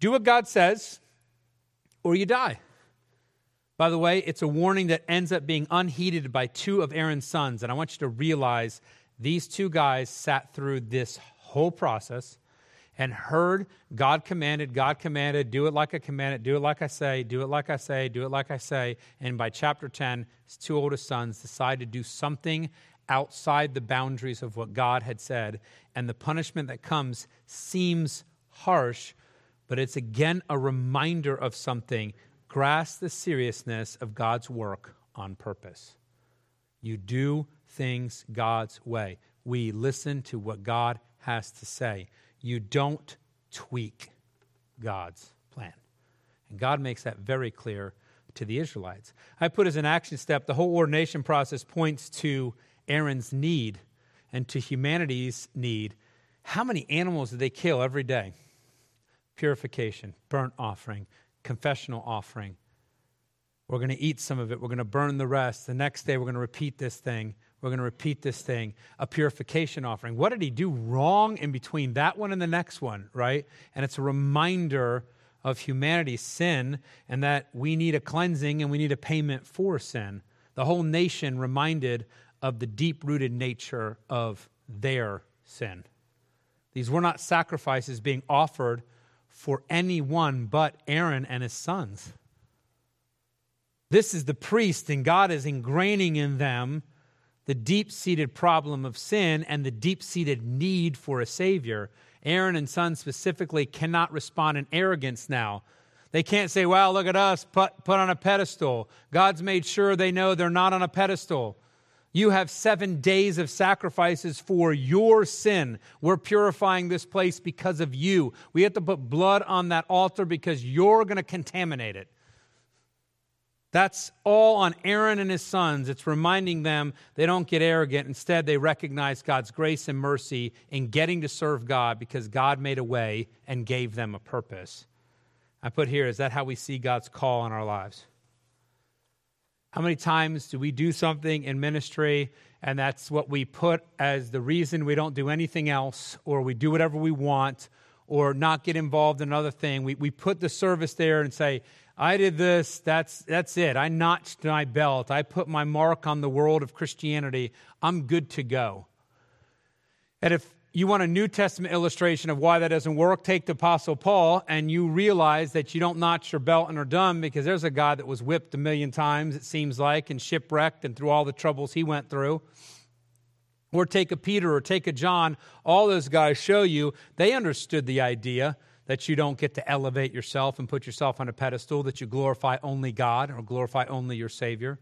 do what God says or you die? By the way, it's a warning that ends up being unheeded by two of Aaron's sons. And I want you to realize these two guys sat through this whole process and heard God commanded, God commanded, do it like I commanded, do it like I say, do it like I say, do it like I say. And by chapter 10, his two oldest sons decide to do something outside the boundaries of what God had said. And the punishment that comes seems harsh, but it's again a reminder of something. Grasp the seriousness of God's work on purpose. You do things God's way. We listen to what God has to say. You don't tweak God's plan. And God makes that very clear to the Israelites. I put as an action step the whole ordination process points to Aaron's need and to humanity's need. How many animals did they kill every day? Purification, burnt offering, confessional offering. We're going to eat some of it. We're going to burn the rest. The next day, we're going to repeat this thing. We're going to repeat this thing, a purification offering. What did he do wrong in between that one and the next one, right? And it's a reminder of humanity's sin and that we need a cleansing and we need a payment for sin. The whole nation reminded of the deep rooted nature of their sin. These were not sacrifices being offered for anyone but Aaron and his sons. This is the priest, and God is ingraining in them the deep seated problem of sin and the deep seated need for a Savior. Aaron and sons specifically cannot respond in arrogance now. They can't say, well, look at us, put, put on a pedestal. God's made sure they know they're not on a pedestal. You have seven days of sacrifices for your sin. We're purifying this place because of you. We have to put blood on that altar because you're going to contaminate it. That's all on Aaron and his sons. It's reminding them they don't get arrogant. Instead, they recognize God's grace and mercy in getting to serve God because God made a way and gave them a purpose. I put here, is that how we see God's call in our lives? How many times do we do something in ministry and that's what we put as the reason we don't do anything else or we do whatever we want or not get involved in another thing? We, we put the service there and say, I did this, that's, that's it. I notched my belt. I put my mark on the world of Christianity. I'm good to go. And if you want a New Testament illustration of why that doesn't work, take the Apostle Paul and you realize that you don't notch your belt and are done because there's a guy that was whipped a million times, it seems like, and shipwrecked and through all the troubles he went through. Or take a Peter or take a John. All those guys show you they understood the idea that you don't get to elevate yourself and put yourself on a pedestal, that you glorify only God or glorify only your Savior.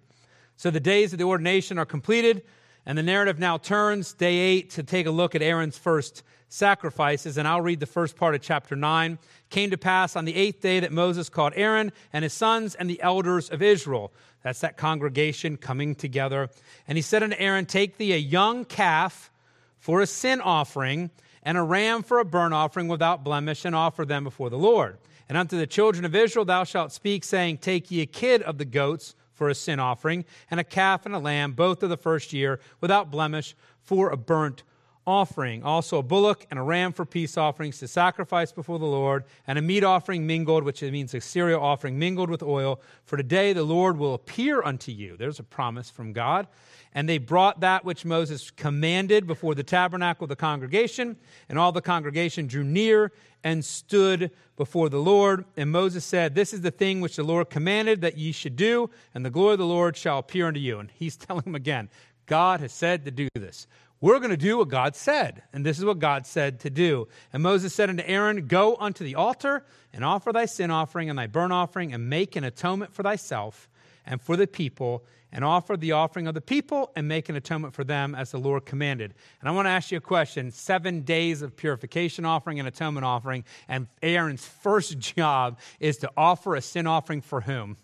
So the days of the ordination are completed, and the narrative now turns, day eight, to take a look at Aaron's first sacrifices. And I'll read the first part of chapter 9. Came to pass on the eighth day that Moses called Aaron and his sons and the elders of Israel. That's that congregation coming together. And he said unto Aaron, Take thee a young calf for a sin offering and a ram for a burnt offering without blemish, and offer them before the Lord. And unto the children of Israel thou shalt speak, saying, Take ye a kid of the goats for a sin offering, and a calf and a lamb, both of the first year, without blemish, for a burnt offering. Also a bullock and a ram for peace offerings to sacrifice before the Lord, and a meat offering mingled, which means a cereal offering mingled with oil. For today the Lord will appear unto you. There's a promise from God. And they brought that which Moses commanded before the tabernacle of the congregation, and all the congregation drew near and stood before the Lord. And Moses said, This is the thing which the Lord commanded that ye should do, and the glory of the Lord shall appear unto you. And he's telling them again, God has said to do this. We're going to do what God said, and this is what God said to do. And Moses said unto Aaron, Go unto the altar and offer thy sin offering and thy burnt offering, and make an atonement for thyself and for the people, and offer the offering of the people and make an atonement for them as the Lord commanded. And I want to ask you a question seven days of purification offering and atonement offering, and Aaron's first job is to offer a sin offering for whom?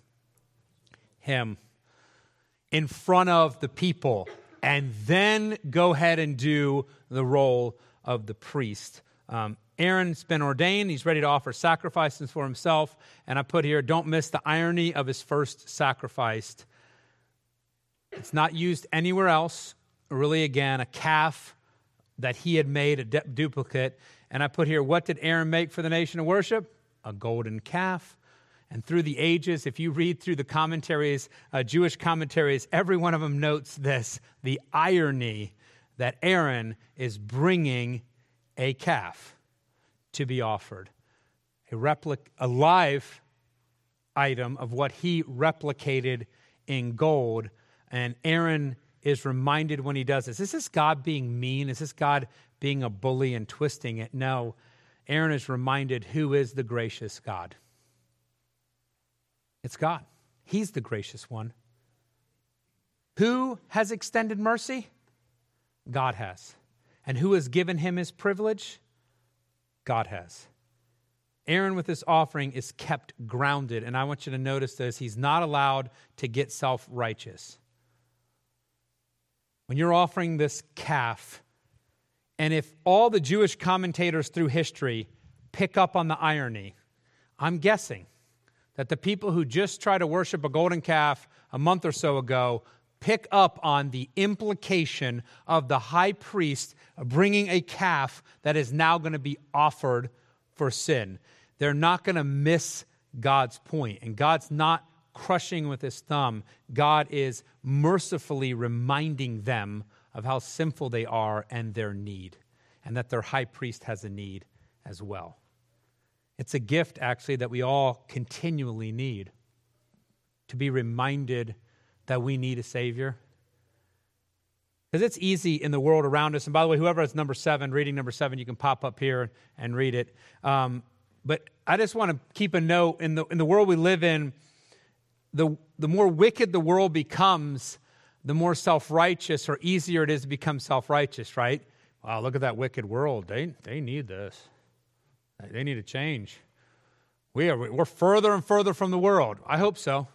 Him. In front of the people, and then go ahead and do the role of the priest. Um, Aaron's been ordained. He's ready to offer sacrifices for himself. And I put here, don't miss the irony of his first sacrifice it's not used anywhere else. Really, again, a calf that he had made, a duplicate. And I put here, what did Aaron make for the nation of worship? A golden calf. And through the ages, if you read through the commentaries, uh, Jewish commentaries, every one of them notes this the irony that Aaron is bringing a calf to be offered, a, replic- a live item of what he replicated in gold and Aaron is reminded when he does this is this God being mean? Is this God being a bully and twisting it? No. Aaron is reminded who is the gracious God. It's God. He's the gracious one. Who has extended mercy? God has. And who has given him his privilege? God has. Aaron, with this offering, is kept grounded. And I want you to notice this he's not allowed to get self righteous when you're offering this calf, and if all the Jewish commentators through history pick up on the irony, I'm guessing that the people who just try to worship a golden calf a month or so ago pick up on the implication of the high priest bringing a calf that is now going to be offered for sin. They're not going to miss God's point, and God's not crushing with his thumb. God is mercifully reminding them of how sinful they are and their need, and that their high priest has a need as well. It's a gift, actually, that we all continually need to be reminded that we need a Savior. Because it's easy in the world around us. And by the way, whoever has number seven, reading number seven, you can pop up here and read it. Um, but I just want to keep a note in the, in the world we live in, the, the more wicked the world becomes, the more self righteous or easier it is to become self righteous, right? Wow, look at that wicked world. They, they need this. They need a change. We are, we're further and further from the world. I hope so,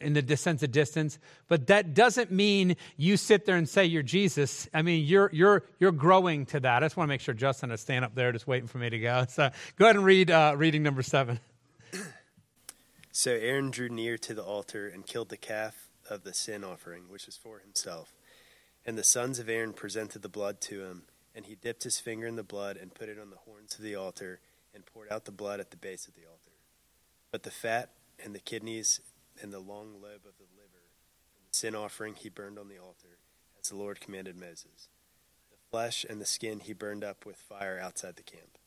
in the sense of distance. But that doesn't mean you sit there and say you're Jesus. I mean, you're, you're, you're growing to that. I just want to make sure Justin is stand up there just waiting for me to go. So go ahead and read uh, reading number seven. So Aaron drew near to the altar and killed the calf of the sin offering, which was for himself. And the sons of Aaron presented the blood to him, and he dipped his finger in the blood and put it on the horns of the altar and poured out the blood at the base of the altar. But the fat and the kidneys and the long lobe of the liver the sin offering he burned on the altar, as the Lord commanded Moses. The flesh and the skin he burned up with fire outside the camp.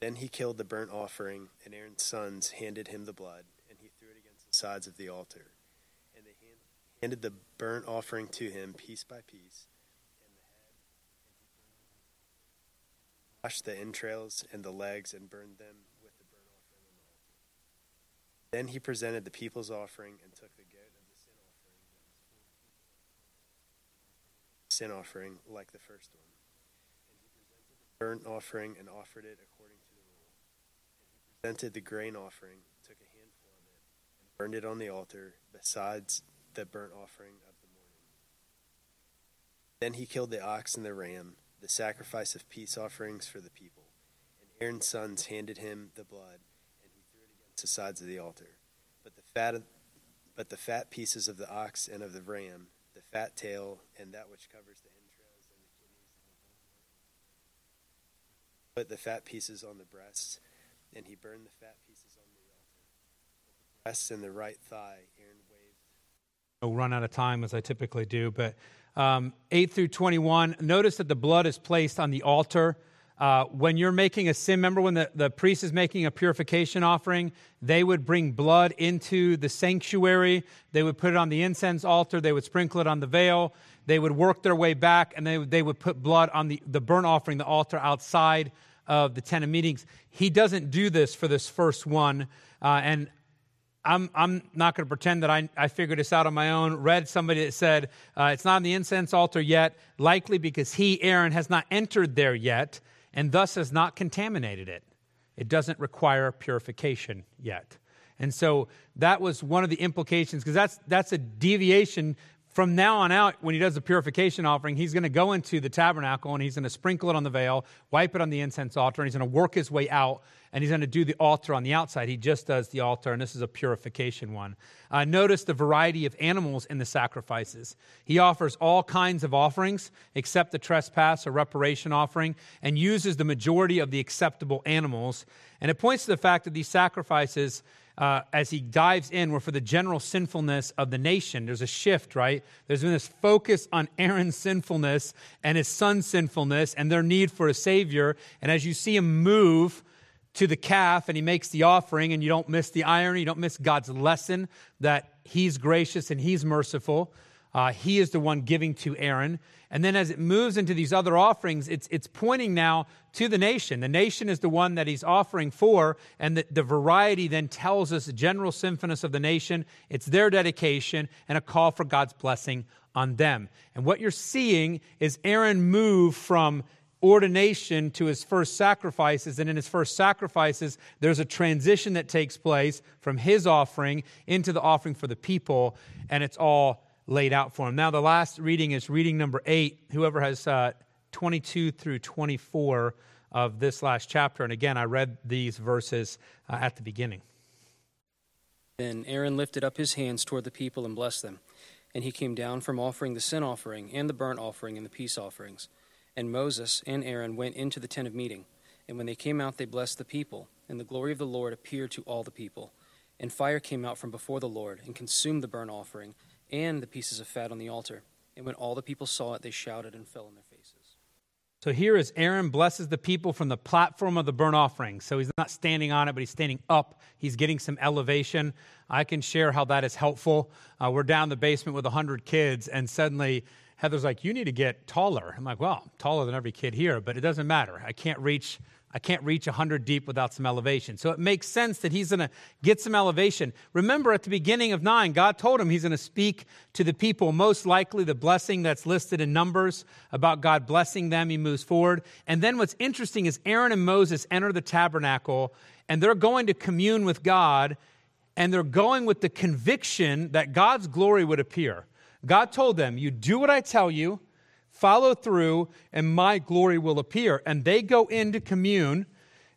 Then he killed the burnt offering, and Aaron's sons handed him the blood, and he threw it against the sides of the altar. And they hand, handed the burnt offering to him piece by piece, and the head, and he washed the entrails and the legs, and burned them with the burnt offering on the altar. Then he presented the people's offering, and took the goat of the sin offering, sin offering like the first one. And he presented the burnt offering and offered it according presented the grain offering, took a handful of it, and burned it on the altar besides the burnt offering of the morning. Then he killed the ox and the ram, the sacrifice of peace offerings for the people. And Aaron's sons handed him the blood, and he threw it against the sides of the altar. But the fat, of, but the fat pieces of the ox and of the ram, the fat tail, and that which covers the entrails and the kidneys, put the fat pieces on the breasts and he burned the fat pieces on the altar. breast and the right thigh, Aaron waved. I'll run out of time as I typically do, but um, 8 through 21, notice that the blood is placed on the altar. Uh, when you're making a sin, remember when the, the priest is making a purification offering, they would bring blood into the sanctuary. They would put it on the incense altar. They would sprinkle it on the veil. They would work their way back, and they, they would put blood on the, the burnt offering, the altar outside of the tent of meetings. He doesn't do this for this first one. Uh, and I'm, I'm not going to pretend that I, I figured this out on my own. Read somebody that said uh, it's not on the incense altar yet, likely because he, Aaron, has not entered there yet and thus has not contaminated it. It doesn't require purification yet. And so that was one of the implications, because that's, that's a deviation from now on out, when he does the purification offering, he's going to go into the tabernacle and he's going to sprinkle it on the veil, wipe it on the incense altar, and he's going to work his way out and he's going to do the altar on the outside. He just does the altar, and this is a purification one. Uh, notice the variety of animals in the sacrifices. He offers all kinds of offerings except the trespass or reparation offering and uses the majority of the acceptable animals. And it points to the fact that these sacrifices uh, as he dives in were for the general sinfulness of the nation. There's a shift, right? There's been this focus on Aaron's sinfulness and his son's sinfulness and their need for a savior. And as you see him move to the calf and he makes the offering, and you don't miss the irony, you don't miss God's lesson that he's gracious and he's merciful. Uh, he is the one giving to Aaron. And then as it moves into these other offerings, it's, it's pointing now to the nation. The nation is the one that he's offering for, and the, the variety then tells us the general sinfulness of the nation. It's their dedication and a call for God's blessing on them. And what you're seeing is Aaron move from ordination to his first sacrifices. And in his first sacrifices, there's a transition that takes place from his offering into the offering for the people, and it's all laid out for him. Now, the last reading is reading number eight. Whoever has uh, 22 through 24 of this last chapter. And again, I read these verses uh, at the beginning. Then Aaron lifted up his hands toward the people and blessed them. And he came down from offering the sin offering and the burnt offering and the peace offerings. And Moses and Aaron went into the tent of meeting. And when they came out, they blessed the people. And the glory of the Lord appeared to all the people. And fire came out from before the Lord and consumed the burnt offering and the pieces of fat on the altar. And when all the people saw it, they shouted and fell on their faces. So here is Aaron blesses the people from the platform of the burnt offering. So he's not standing on it, but he's standing up. He's getting some elevation. I can share how that is helpful. Uh, we're down the basement with 100 kids, and suddenly Heather's like, You need to get taller. I'm like, Well, I'm taller than every kid here, but it doesn't matter. I can't reach I can't reach 100 deep without some elevation. So it makes sense that he's going to get some elevation. Remember at the beginning of 9, God told him he's going to speak to the people, most likely the blessing that's listed in Numbers about God blessing them. He moves forward. And then what's interesting is Aaron and Moses enter the tabernacle and they're going to commune with God and they're going with the conviction that God's glory would appear. God told them, You do what I tell you follow through, and my glory will appear. And they go into commune,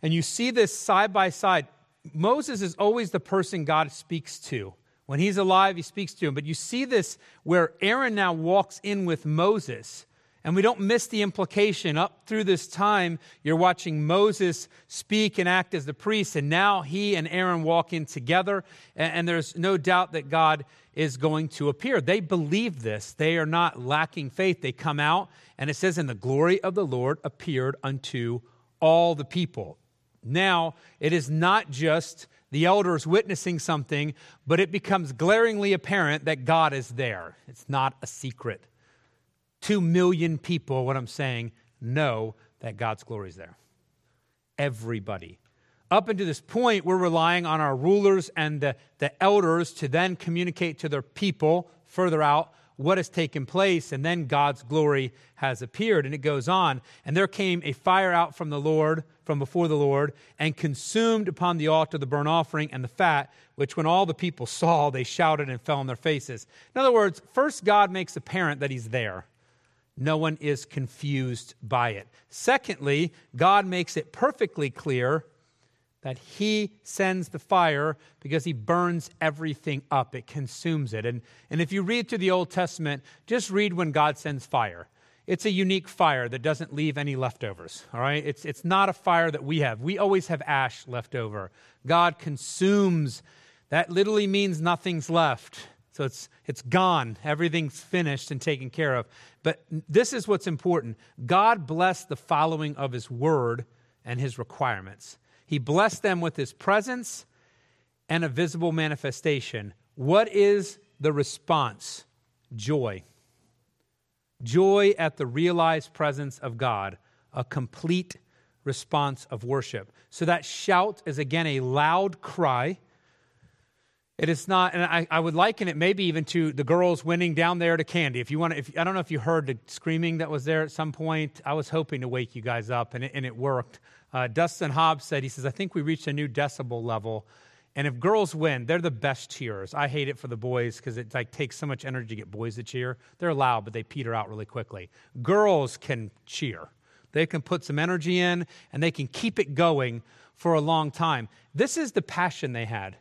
and you see this side by side. Moses is always the person God speaks to. When he's alive, he speaks to him. But you see this where Aaron now walks in with Moses. And we don't miss the implication. Up through this time, you're watching Moses speak and act as the priest, and now he and Aaron walk in together. And, there's no doubt that God is going to appear. They believe this. They are not lacking faith. They come out, and it says, And the glory of the Lord appeared unto all the people. Now, it is not just the elders witnessing something, but it becomes glaringly apparent that God is there. It's not a secret. Two million people, what I'm saying, know that God's glory is there. Everybody. Up until this point, we're relying on our rulers and the, the elders to then communicate to their people further out what has taken place, and then God's glory has appeared. And it goes on. And there came a fire out from the Lord, from before the Lord, and consumed upon the altar the burnt offering and the fat, which when all the people saw, they shouted and fell on their faces. In other words, first God makes apparent that he's there. No one is confused by it. Secondly, God makes it perfectly clear that he sends the fire because he burns everything up, it consumes it. And, and if you read through the Old Testament, just read when God sends fire. It's a unique fire that doesn't leave any leftovers, all right? It's, it's not a fire that we have. We always have ash left over. God consumes. That literally means nothing's left. So it's, it's gone. Everything's finished and taken care of. But this is what's important God blessed the following of his word and his requirements. He blessed them with his presence and a visible manifestation. What is the response? Joy. Joy at the realized presence of God, a complete response of worship. So that shout is again a loud cry. It is not, and I, I, would liken it maybe even to the girls winning down there to Candy. If you want to, if, I don't know if you heard the screaming that was there at some point. I was hoping to wake you guys up, and it, and it worked. Uh, Dustin Hobbs said, he says, I think we reached a new decibel level. And if girls win, they're the best cheers. I hate it for the boys because it like takes so much energy to get boys to cheer. They're loud, but they peter out really quickly. Girls can cheer. They can put some energy in and they can keep it going for a long time. This is the passion they had.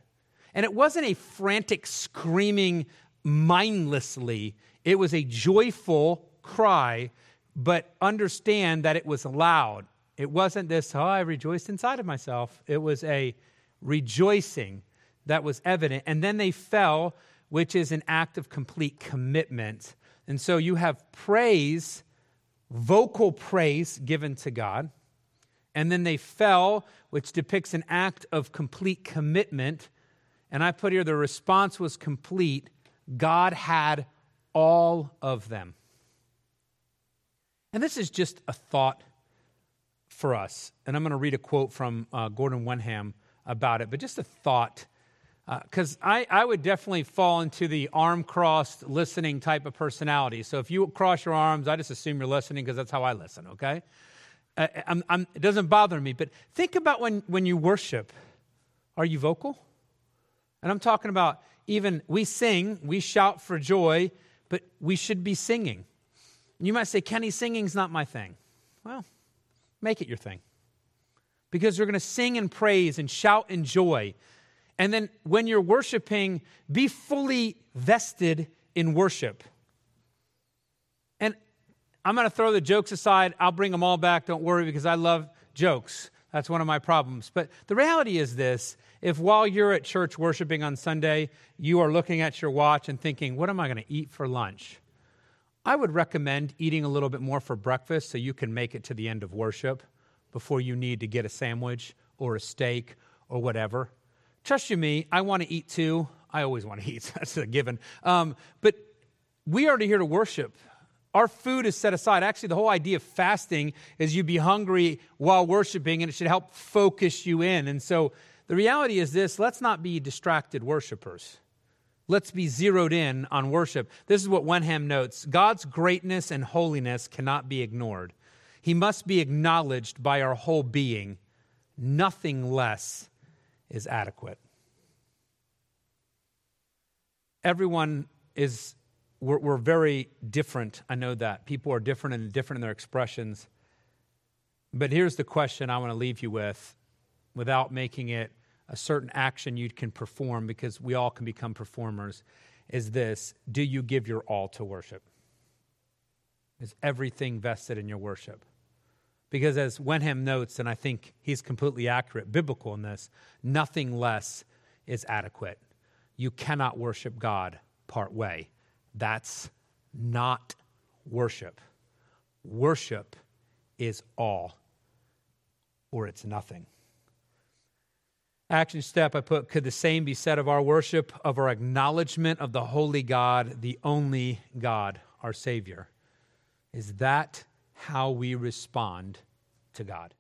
And it wasn't a frantic screaming mindlessly, it was a joyful cry, but understand that it was loud. It wasn't this, oh, I rejoiced inside of myself. It was a rejoicing that was evident. And then they fell, which is an act of complete commitment. And so you have praise, vocal praise given to God. And then they fell, which depicts an act of complete commitment. And I put here the response was complete. God had all of them. And this is just a thought for us. And I'm going to read a quote from uh, Gordon Wenham about it, but just a thought. Because uh, I, I would definitely fall into the arm crossed listening type of personality. So if you cross your arms, I just assume you're listening because that's how I listen, okay? I'm, I'm, it doesn't bother me, but think about when, when you worship. Are you vocal? And I'm talking about even we sing, we shout for joy, but we should be singing. You might say, Kenny, singing's not my thing. Well, Make it your thing. Because you're going to sing and praise and shout in joy. And then when you're worshiping, be fully vested in worship. And I'm going to throw the jokes aside. I'll bring them all back. Don't worry, because I love jokes. That's one of my problems. But the reality is this if while you're at church worshiping on Sunday, you are looking at your watch and thinking, what am I going to eat for lunch? I would recommend eating a little bit more for breakfast so you can make it to the end of worship before you need to get a sandwich or a steak or whatever. Trust you me, I want to eat too. I always want to eat, that's a given. Um, but we are here to worship. Our food is set aside. Actually, the whole idea of fasting is you be hungry while worshiping, and it should help focus you in. And so the reality is this let's not be distracted worshipers. Let's be zeroed in on worship. This is what Wenham notes God's greatness and holiness cannot be ignored. He must be acknowledged by our whole being. Nothing less is adequate. Everyone is we're, we're very different. I know that. People are different and different in their expressions. But here's the question I want to leave you with without making it a certain action you can perform because we all can become performers is this Do you give your all to worship? Is everything vested in your worship? Because as Wenham notes, and I think he's completely accurate, biblical in this, nothing less is adequate. You cannot worship God part way. That's not worship. Worship is all, or it's nothing. Action step I put could the same be said of our worship, of our acknowledgement of the holy God, the only God, our Savior? Is that how we respond to God?